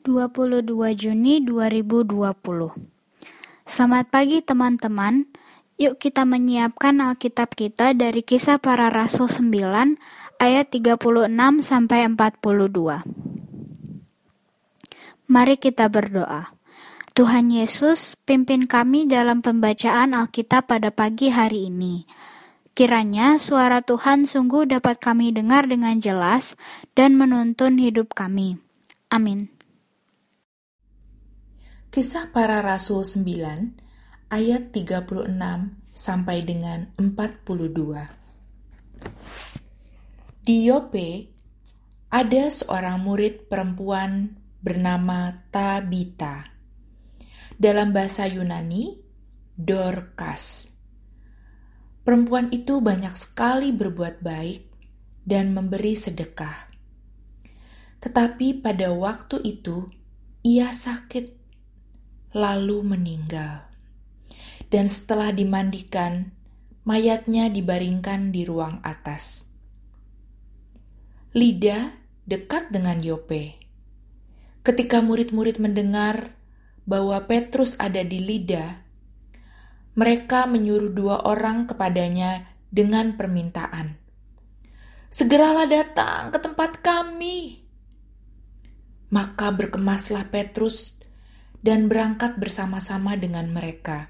22 Juni 2020 Selamat pagi teman-teman. Yuk kita menyiapkan Alkitab kita dari Kisah Para Rasul 9 ayat 36 sampai 42. Mari kita berdoa. Tuhan Yesus, pimpin kami dalam pembacaan Alkitab pada pagi hari ini. Kiranya suara Tuhan sungguh dapat kami dengar dengan jelas dan menuntun hidup kami. Amin. Kisah Para Rasul 9 ayat 36 sampai dengan 42. Di Yope ada seorang murid perempuan bernama Tabita. Dalam bahasa Yunani, Dorcas. Perempuan itu banyak sekali berbuat baik dan memberi sedekah. Tetapi pada waktu itu ia sakit lalu meninggal. Dan setelah dimandikan, mayatnya dibaringkan di ruang atas. Lida dekat dengan Yope. Ketika murid-murid mendengar bahwa Petrus ada di Lida, mereka menyuruh dua orang kepadanya dengan permintaan. Segeralah datang ke tempat kami. Maka berkemaslah Petrus dan berangkat bersama-sama dengan mereka.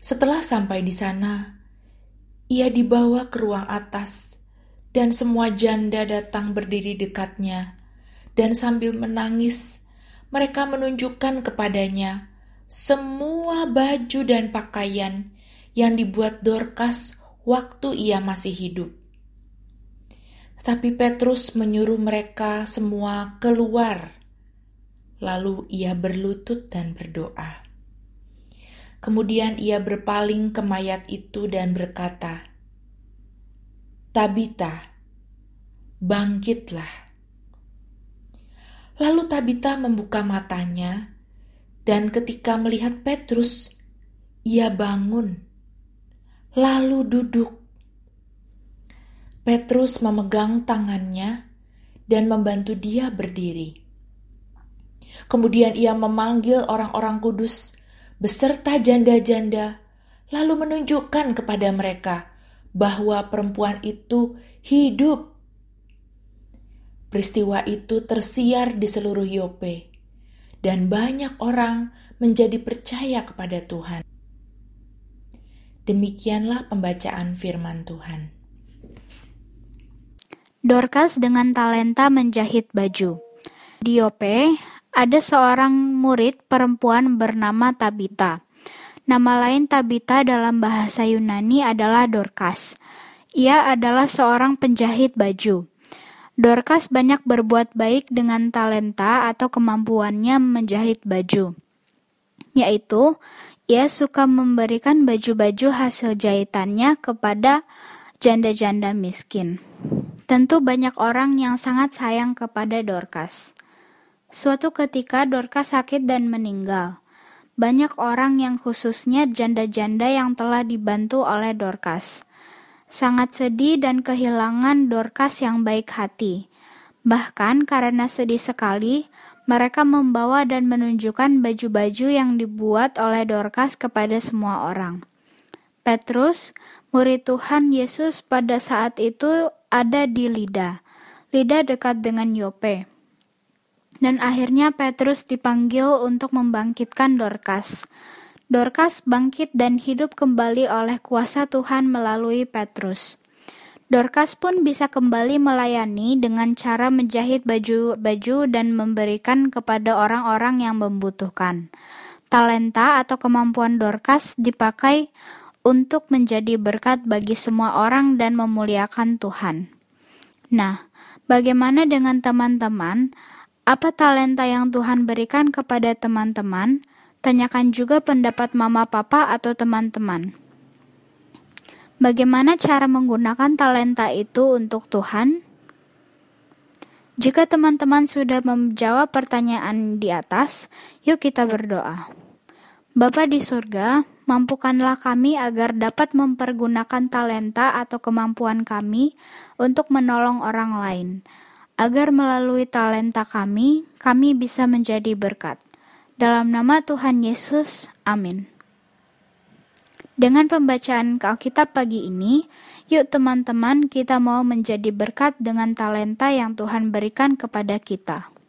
Setelah sampai di sana, ia dibawa ke ruang atas, dan semua janda datang berdiri dekatnya, dan sambil menangis, mereka menunjukkan kepadanya semua baju dan pakaian yang dibuat Dorcas waktu ia masih hidup. Tetapi Petrus menyuruh mereka semua keluar Lalu ia berlutut dan berdoa. Kemudian ia berpaling ke mayat itu dan berkata, "Tabita, bangkitlah." Lalu Tabita membuka matanya, dan ketika melihat Petrus, ia bangun, lalu duduk. Petrus memegang tangannya dan membantu dia berdiri. Kemudian ia memanggil orang-orang kudus beserta janda-janda, lalu menunjukkan kepada mereka bahwa perempuan itu hidup. Peristiwa itu tersiar di seluruh Yope, dan banyak orang menjadi percaya kepada Tuhan. Demikianlah pembacaan firman Tuhan. Dorcas dengan talenta menjahit baju. Di Yope, ada seorang murid perempuan bernama Tabita. Nama lain Tabita dalam bahasa Yunani adalah Dorcas. Ia adalah seorang penjahit baju. Dorcas banyak berbuat baik dengan talenta atau kemampuannya menjahit baju, yaitu ia suka memberikan baju-baju hasil jahitannya kepada janda-janda miskin. Tentu banyak orang yang sangat sayang kepada Dorcas. Suatu ketika Dorcas sakit dan meninggal. Banyak orang yang khususnya janda-janda yang telah dibantu oleh Dorcas. Sangat sedih dan kehilangan Dorcas yang baik hati. Bahkan karena sedih sekali, mereka membawa dan menunjukkan baju-baju yang dibuat oleh Dorcas kepada semua orang. Petrus, murid Tuhan Yesus pada saat itu ada di Lida. Lida dekat dengan Yope. Dan akhirnya Petrus dipanggil untuk membangkitkan Dorcas. Dorcas bangkit dan hidup kembali oleh kuasa Tuhan melalui Petrus. Dorcas pun bisa kembali melayani dengan cara menjahit baju-baju dan memberikan kepada orang-orang yang membutuhkan. Talenta atau kemampuan Dorcas dipakai untuk menjadi berkat bagi semua orang dan memuliakan Tuhan. Nah, bagaimana dengan teman-teman? Apa talenta yang Tuhan berikan kepada teman-teman? Tanyakan juga pendapat mama, papa, atau teman-teman. Bagaimana cara menggunakan talenta itu untuk Tuhan? Jika teman-teman sudah menjawab pertanyaan di atas, yuk kita berdoa. Bapa di surga, mampukanlah kami agar dapat mempergunakan talenta atau kemampuan kami untuk menolong orang lain agar melalui talenta kami, kami bisa menjadi berkat. Dalam nama Tuhan Yesus, amin. Dengan pembacaan Alkitab pagi ini, yuk teman-teman kita mau menjadi berkat dengan talenta yang Tuhan berikan kepada kita.